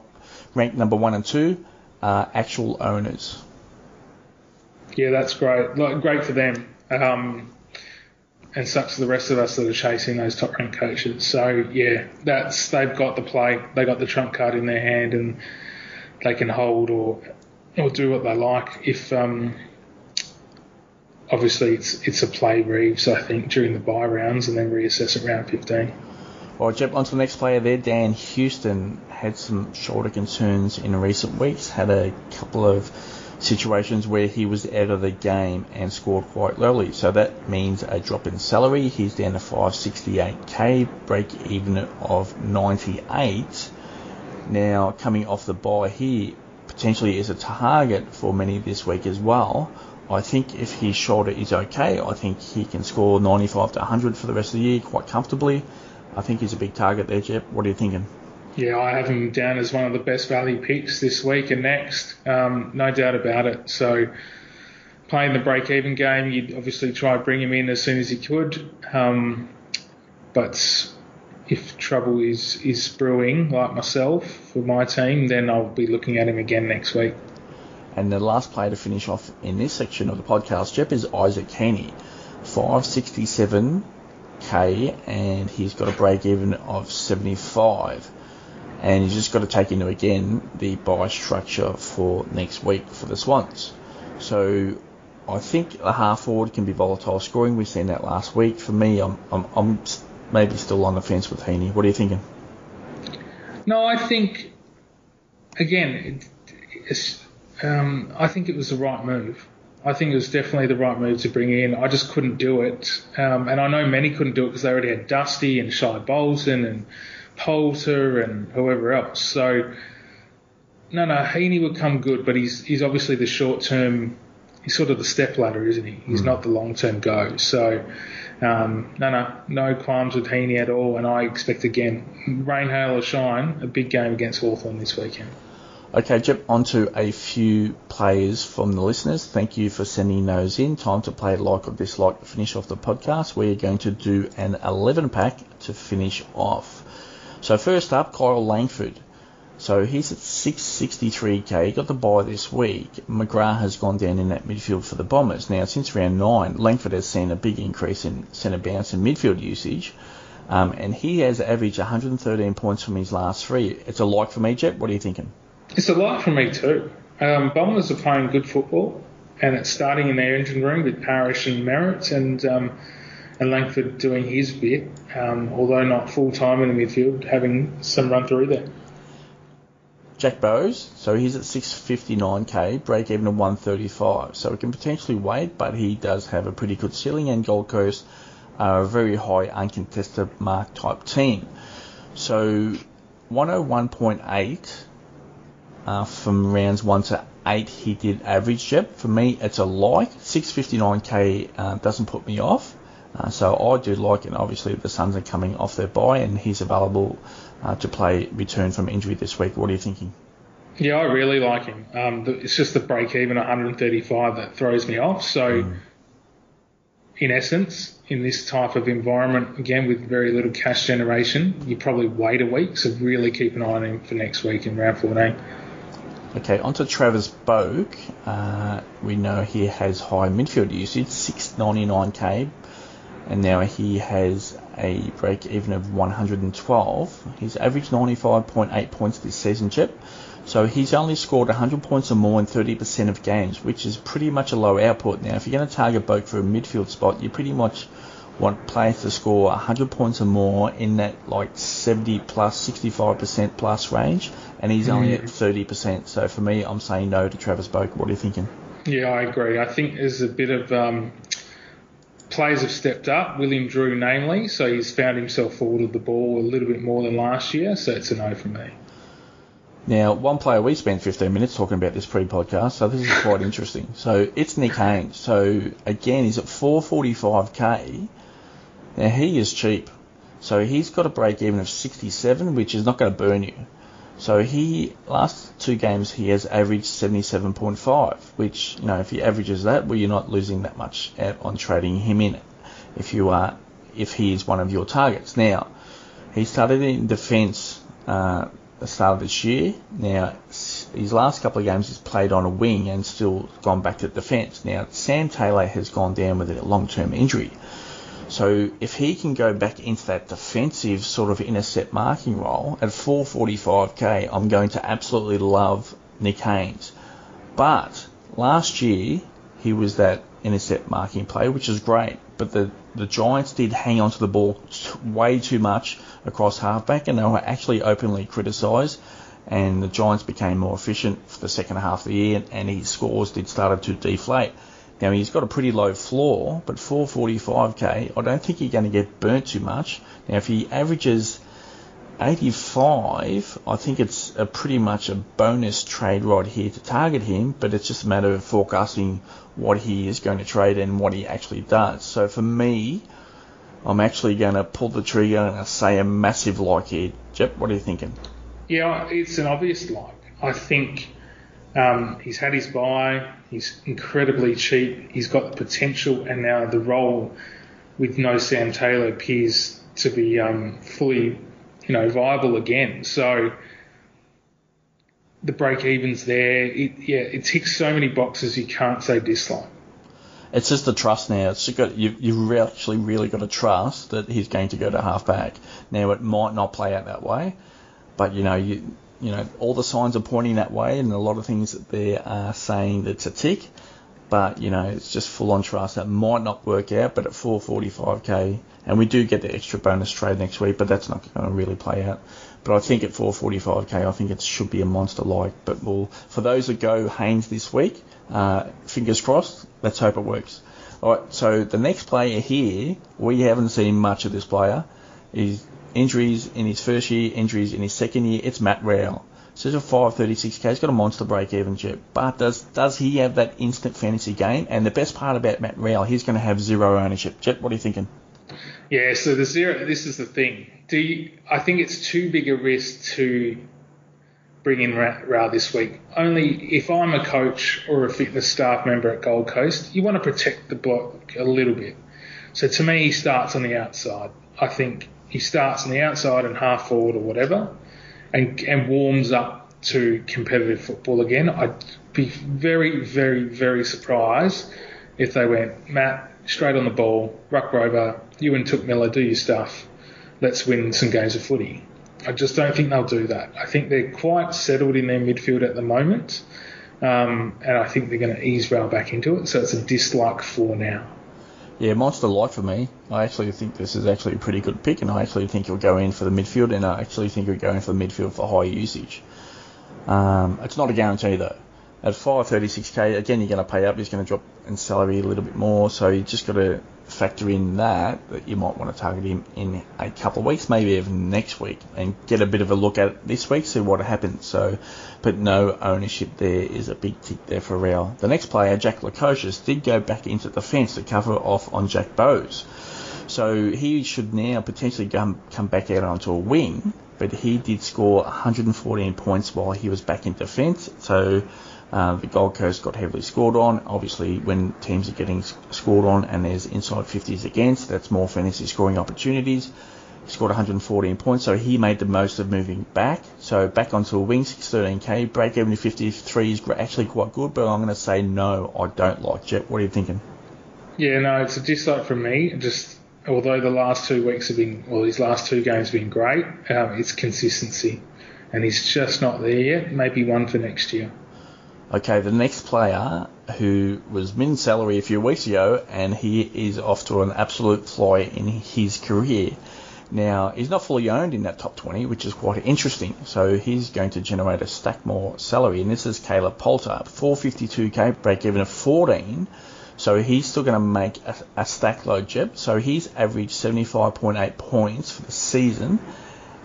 ranked number one and two, are actual owners. Yeah, that's great. Like, great for them. Um, and such for the rest of us that are chasing those top ranked coaches. So yeah, that's they've got the play, they got the trump card in their hand, and they can hold or or do what they like. If um, obviously it's it's a play Reeves, I think, during the bye rounds and then reassess at round 15. Well, jump on to the next player there. Dan Houston had some shoulder concerns in recent weeks, had a couple of situations where he was out of the game and scored quite lowly. So that means a drop in salary. He's down to 568k, break even of 98. Now, coming off the bye here, potentially is a target for many this week as well. I think if his shoulder is okay, I think he can score 95 to 100 for the rest of the year quite comfortably. I think he's a big target there, Jep. What are you thinking? Yeah, I have him down as one of the best value picks this week and next, um, no doubt about it. So, playing the break-even game, you'd obviously try to bring him in as soon as you could. Um, but if trouble is is brewing, like myself for my team, then I'll be looking at him again next week. And the last player to finish off in this section of the podcast, Jep, is Isaac Heaney. 567k, and he's got a break even of 75. And he's just got to take into again the bye structure for next week for the Swans. So I think a half forward can be volatile scoring. We've seen that last week. For me, I'm, I'm, I'm maybe still on the fence with Heaney. What are you thinking? No, I think again, it's um, I think it was the right move. I think it was definitely the right move to bring in. I just couldn't do it, um, and I know many couldn't do it because they already had Dusty and Shai Bolton and Poulter and whoever else. So no, no, Heaney would come good, but he's he's obviously the short term. He's sort of the step ladder, isn't he? He's mm. not the long term go. So um, no, no, no qualms with Heaney at all, and I expect again, rain, hail or shine, a big game against Hawthorn this weekend. Okay, Jep, on to a few players from the listeners. Thank you for sending those in. Time to play like or dislike to finish off the podcast. We're going to do an 11 pack to finish off. So first up, Kyle Langford. So he's at 663k. He got the bye this week. McGrath has gone down in that midfield for the Bombers. Now, since round 9, Langford has seen a big increase in centre bounce and midfield usage. Um, and he has averaged 113 points from his last three. It's a like for me, Jep. What are you thinking? It's a like for me too. Um, Bombers are playing good football, and it's starting in their engine room with Parish and Merrett, and um, and Langford doing his bit, um, although not full time in the midfield, having some run through there. Jack Bowes, so he's at 659k, break even at 135. So it can potentially wait, but he does have a pretty good ceiling, and Gold Coast are a very high uncontested mark type team. So 101.8 uh, from rounds 1 to 8 he did average Jep. For me, it's a like. 659k uh, doesn't put me off. Uh, so I do like it. Obviously, the Suns are coming off their bye, and he's available uh, to play return from injury this week. What are you thinking? Yeah, I really like him. Um, the, it's just the break even 135 that throws me off. So, mm. in essence, in this type of environment, again with very little cash generation, you probably wait a week. So really keep an eye on him for next week in round 14. Okay, on to Travis Boak. Uh, we know he has high midfield usage, 699k, and now he has a break even of 112. He's averaged 95.8 points this season, Jep. So he's only scored 100 points or more in 30% of games, which is pretty much a low output. Now, if you're going to target Boak for a midfield spot, you pretty much want players to score 100 points or more in that like 70 plus, 65% plus range, and he's only at 30%. Mm. So for me, I'm saying no to Travis Boak. What are you thinking? Yeah, I agree. I think there's a bit of um, players have stepped up. Willem Drew, namely, so he's found himself forward of the ball a little bit more than last year. So it's a no for me. Now, one player we spent 15 minutes talking about this pre-podcast, so this is quite interesting. So it's Nick Haynes. So again, he's at 445k. Now he is cheap. So he's got a break even of 67, which is not going to burn you. So he last two games he has averaged 77.5, which you know if he averages that, well you're not losing that much on trading him in. If you are, if he is one of your targets. Now he started in defence uh, the start of this year. Now his last couple of games he's played on a wing and still gone back to defence. Now Sam Taylor has gone down with a long-term injury. So if he can go back into that defensive sort of intercept marking role at 445k, I'm going to absolutely love Nick Haynes. But last year he was that intercept marking player, which is great. But the the Giants did hang on to the ball way too much across halfback, and they were actually openly criticised. And the Giants became more efficient for the second half of the year, and his scores did started to deflate. Now he's got a pretty low floor, but 445k, I don't think you're going to get burnt too much. Now if he averages 85, I think it's a pretty much a bonus trade right here to target him, but it's just a matter of forecasting what he is going to trade and what he actually does. So for me, I'm actually going to pull the trigger and say a massive like here. Jep, what are you thinking? Yeah, it's an obvious like. I think um, he's had his bye. He's incredibly cheap. He's got the potential, and now the role with no Sam Taylor appears to be um, fully, you know, viable again. So the break evens there. It, yeah, it ticks so many boxes you can't say dislike. It's just the trust now. It's got you. You've actually really got to trust that he's going to go to halfback. Now it might not play out that way, but you know you you know, all the signs are pointing that way, and a lot of things that they are saying that's a tick. But you know, it's just full on trust that might not work out. But at 445k, and we do get the extra bonus trade next week, but that's not going to really play out. But I think at 445k, I think it should be a monster like. But we'll, for those that go Haynes this week, uh, fingers crossed. Let's hope it works. All right. So the next player here, we haven't seen much of this player. Is injuries in his first year, injuries in his second year. It's Matt Rowell. So he's a 536k. He's got a monster break even chip. But does does he have that instant fantasy game? And the best part about Matt Rowell, he's going to have zero ownership. Jep, what are you thinking? Yeah, so the zero. This is the thing. Do you, I think it's too big a risk to bring in Rowell this week? Only if I'm a coach or a fitness staff member at Gold Coast, you want to protect the block a little bit. So to me, he starts on the outside. I think he starts on the outside and half forward or whatever. and and warms up to competitive football again, I'd be very, very, very surprised if they went Matt straight on the ball, ruck rover, you and Touk Miller do your stuff, let's win some games of footy. I just don't think they'll do that. I think they're quite settled in their midfield at the moment, um, and I think they're going to ease Rowell back into it. So it's a dislike for now. Yeah, Monster Light for me. I actually think this is actually a pretty good pick, and I actually think he'll go in for the midfield, and I actually think he'll go in for the midfield for high usage. Um, it's not a guarantee though. At 536k, again, you're going to pay up. He's going to drop in salary a little bit more, so you just got to factor in that that you might want to target him in a couple of weeks, maybe even next week, and get a bit of a look at it this week, see what happens. So, but no ownership there is a big tick there for Rowell. The next player, Jack Lukosius, did go back into the fence to cover off on Jack Bowes. So he should now potentially come, come back out onto a wing, but he did score 114 points while he was back in defence. So uh, the Gold Coast got heavily scored on. Obviously, when teams are getting scored on and there's inside 50s against, that's more fantasy scoring opportunities. He scored 114 points, so he made the most of moving back. So back onto a wing, 613k, break even to 53 is actually quite good, but I'm going to say no, I don't like Jep. What are you thinking? Yeah, no, it's a dislike from me. Just although the last two weeks have been, well, his last two games have been great, um, it's consistency, and he's just not there yet. Maybe one for next year. Okay, the next player who was min salary a few weeks ago, and he is off to an absolute fly in his career. Now, he's not fully owned in that top 20, which is quite interesting. So he's going to generate a stack more salary, and this is Caleb Poulter, 452k, break even of 14. So he's still going to make a, a stack load jib. So he's averaged 75.8 points for the season,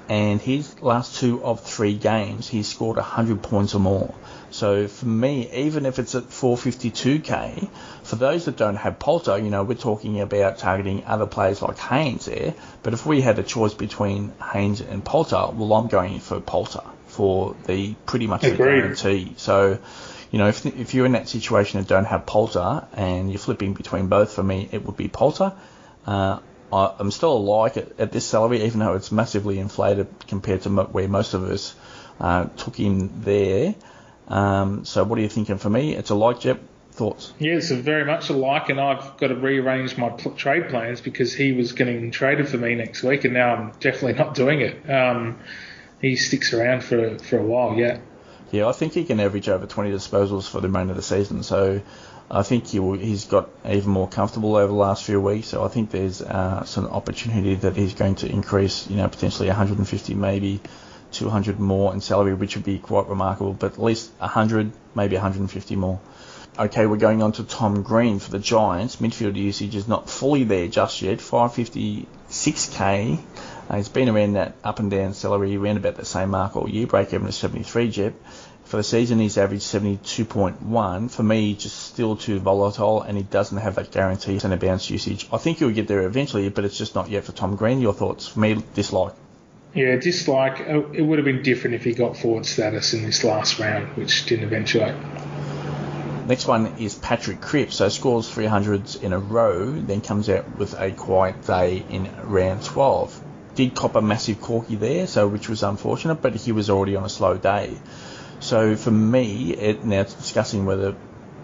and his last two of three games, he's scored 100 points or more. So for me, even if it's at 452k, for those that don't have Poulter, you know, we're talking about targeting other players like Haynes there. But if we had a choice between Haynes and Poulter, well, I'm going for Poulter for the pretty much the guarantee. So, you know, if, if you're in that situation and don't have Poulter and you're flipping between both, for me, it would be Poulter. Uh, I, am still a like at, at, this salary, even though it's massively inflated compared to where most of us uh, took him there. Um, so what are you thinking for me? It's a like, Jep. Thoughts? Yeah, it's very much a like, and I've got to rearrange my pl- trade plans because he was getting traded for me next week, and now I'm definitely not doing it. Um, he sticks around for for a while, yeah. Yeah, I think he can average over 20 disposals for the remainder of the season. So I think he he's got even more comfortable over the last few weeks. So I think there's uh, some opportunity that he's going to increase, you know, potentially 150 maybe 200 more in salary, which would be quite remarkable, but at least 100, maybe 150 more. Okay, we're going on to Tom Green for the Giants. Midfield usage is not fully there just yet. 556k. Uh, he's been around that up and down salary, around about the same mark all year. Break even is 73 Jep. For the season, he's averaged 72.1. For me, just still too volatile, and he doesn't have that guarantee center bounce usage. I think he'll get there eventually, but it's just not yet for Tom Green. Your thoughts? For me, dislike. Yeah, dislike. Uh, it would have been different if he got forward status in this last round, which didn't eventuate. Next one is Patrick Cripps. So scores 300s in a row, then comes out with a quiet day in round 12. Did cop a massive corky there, so which was unfortunate, but he was already on a slow day. So for me, it, now discussing whether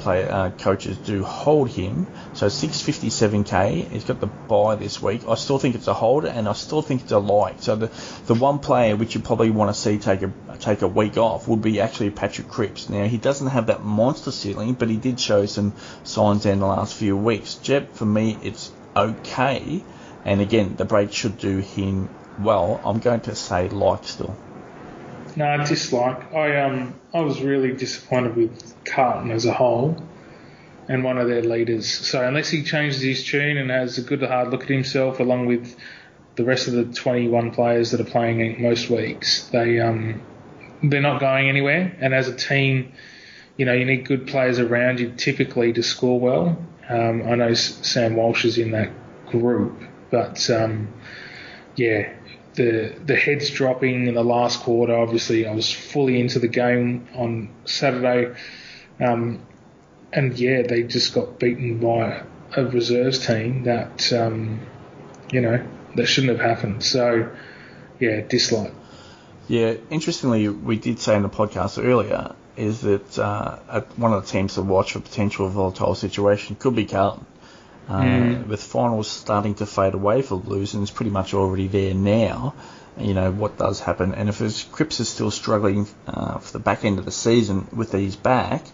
play, uh, coaches do hold him. So 657k, he's got the bye this week. I still think it's a hold, and I still think it's a like. So the the one player which you probably want to see take a take a week off would be actually Patrick Cripps. Now he doesn't have that monster ceiling, but he did show some signs in the last few weeks. Jep, for me, it's okay, and again the break should do him well. I'm going to say like still. No, dislike. I um I was really disappointed with Carlton as a whole and one of their leaders. So unless he changes his tune and has a good hard look at himself, along with the rest of the 21 players that are playing most weeks, they um they're not going anywhere. And as a team, you know you need good players around you typically to score well. Um, I know Sam Walsh is in that group, but um, yeah, the the heads dropping in the last quarter. Obviously, I was fully into the game on Saturday, um, and yeah, they just got beaten by a reserves team that um, you know that shouldn't have happened. So yeah, dislike. Yeah, interestingly, we did say in the podcast earlier is that uh, one of the teams to watch for potential volatile situation could be Carlton. Uh, mm. With finals starting to fade away for Blues, and it's pretty much already there now. You know what does happen, and if Cripps is still struggling uh, for the back end of the season with these back,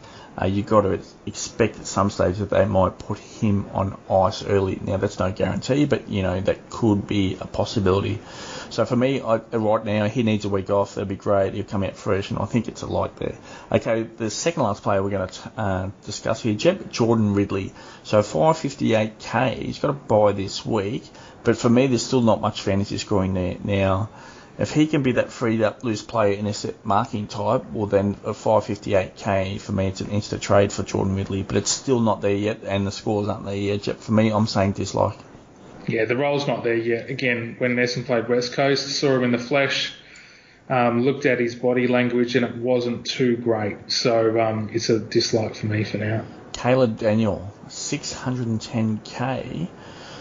uh, you've got to expect at some stage that they might put him on ice early. Now, that's no guarantee, but, you know, that could be a possibility. So for me, I, right now, he needs a week off. That'd be great. He'll come out fresh, and I think it's a light there. Okay, the second last player we're going to uh, discuss here, Jep Jordan Ridley. So 558k, he's got to buy this week, but for me, there's still not much fantasy scoring there. Now, if he can be that freed up loose player in a set marking type, well then a 558k for me it's an instant trade for Jordan Ridley, but it's still not there yet, and the scores aren't there yet. For me, I'm saying dislike. Yeah, the role's not there yet. Again, when Essendon played West Coast, saw him in the flesh, um, looked at his body language, and it wasn't too great. So um, it's a dislike for me for now. Caleb Daniel, 610k.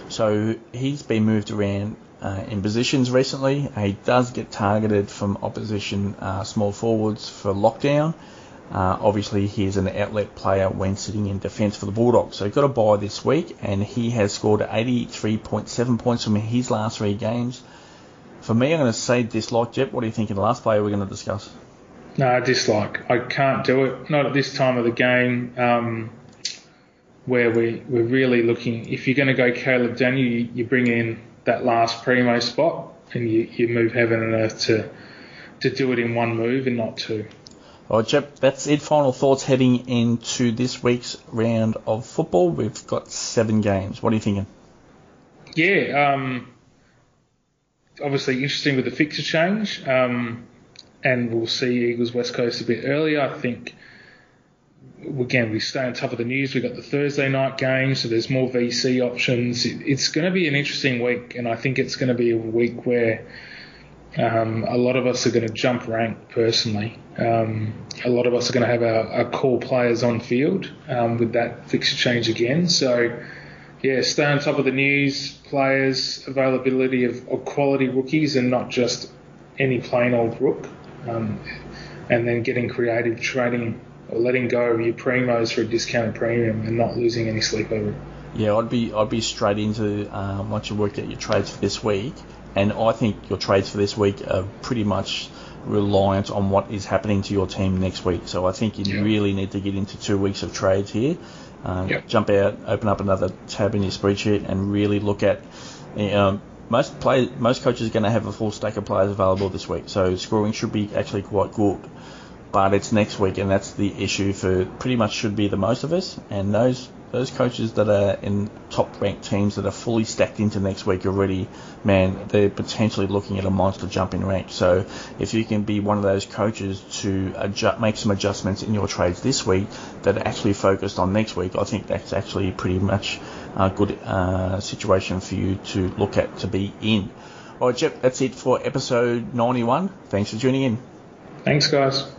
So he's been moved around uh, in positions recently. He does get targeted from opposition uh, small forwards for lockdown. Uh, obviously, he's an outlet player when sitting in defence for the Bulldogs. So he got a bye this week, and he has scored 83.7 points from his last three games. For me, I'm going to say dislike. Jep, what do you think of the last player we're going to discuss? No, dislike. I can't do it. Not at this time of the game. Um, where we, we're really looking, if you're going to go Caleb Daniel, you, you bring in that last primo spot, and you, you move heaven and earth to to do it in one move and not two. All right, Jep, that's it. Final thoughts heading into this week's round of football. We've got seven games. What are you thinking? Yeah, um, obviously interesting with the fixture change, um, and we'll see Eagles West Coast a bit earlier. I think again, we stay on top of the news. We've got the Thursday night game, so there's more VC options. it's going to be an interesting week, and I think it's going to be a week where um, a lot of us are going to jump rank personally. Um, a lot of us are going to have our, our core players on field um, with that fixture change again. So, yeah, stay on top of the news, players, availability of, of quality rookies, and not just any plain old rook. Um, and then getting creative, trading or letting go of your primos for a discounted premium and not losing any sleep over it. Yeah, I'd be I'd be straight into um, once you worked out your trades for this week, and I think your trades for this week are pretty much reliant on what is happening to your team next week. So I think you really need to get into two weeks of trades here. Um, Jump out, open up another tab in your spreadsheet, and really look at. You know, most play, most coaches are going to have a full stack of players available this week, so scoring should be actually quite good but it's next week, and that's the issue for pretty much should be the most of us. And those those coaches that are in top ranked teams that are fully stacked into next week already, man, they're potentially looking at a monster jump in rank. So if you can be one of those coaches to adjust, make some adjustments in your trades this week that are actually focused on next week, I think that's actually pretty much a good uh, situation for you to look at to be in. All right, Jep, that's it for episode 91. Thanks for tuning in. Thanks, guys.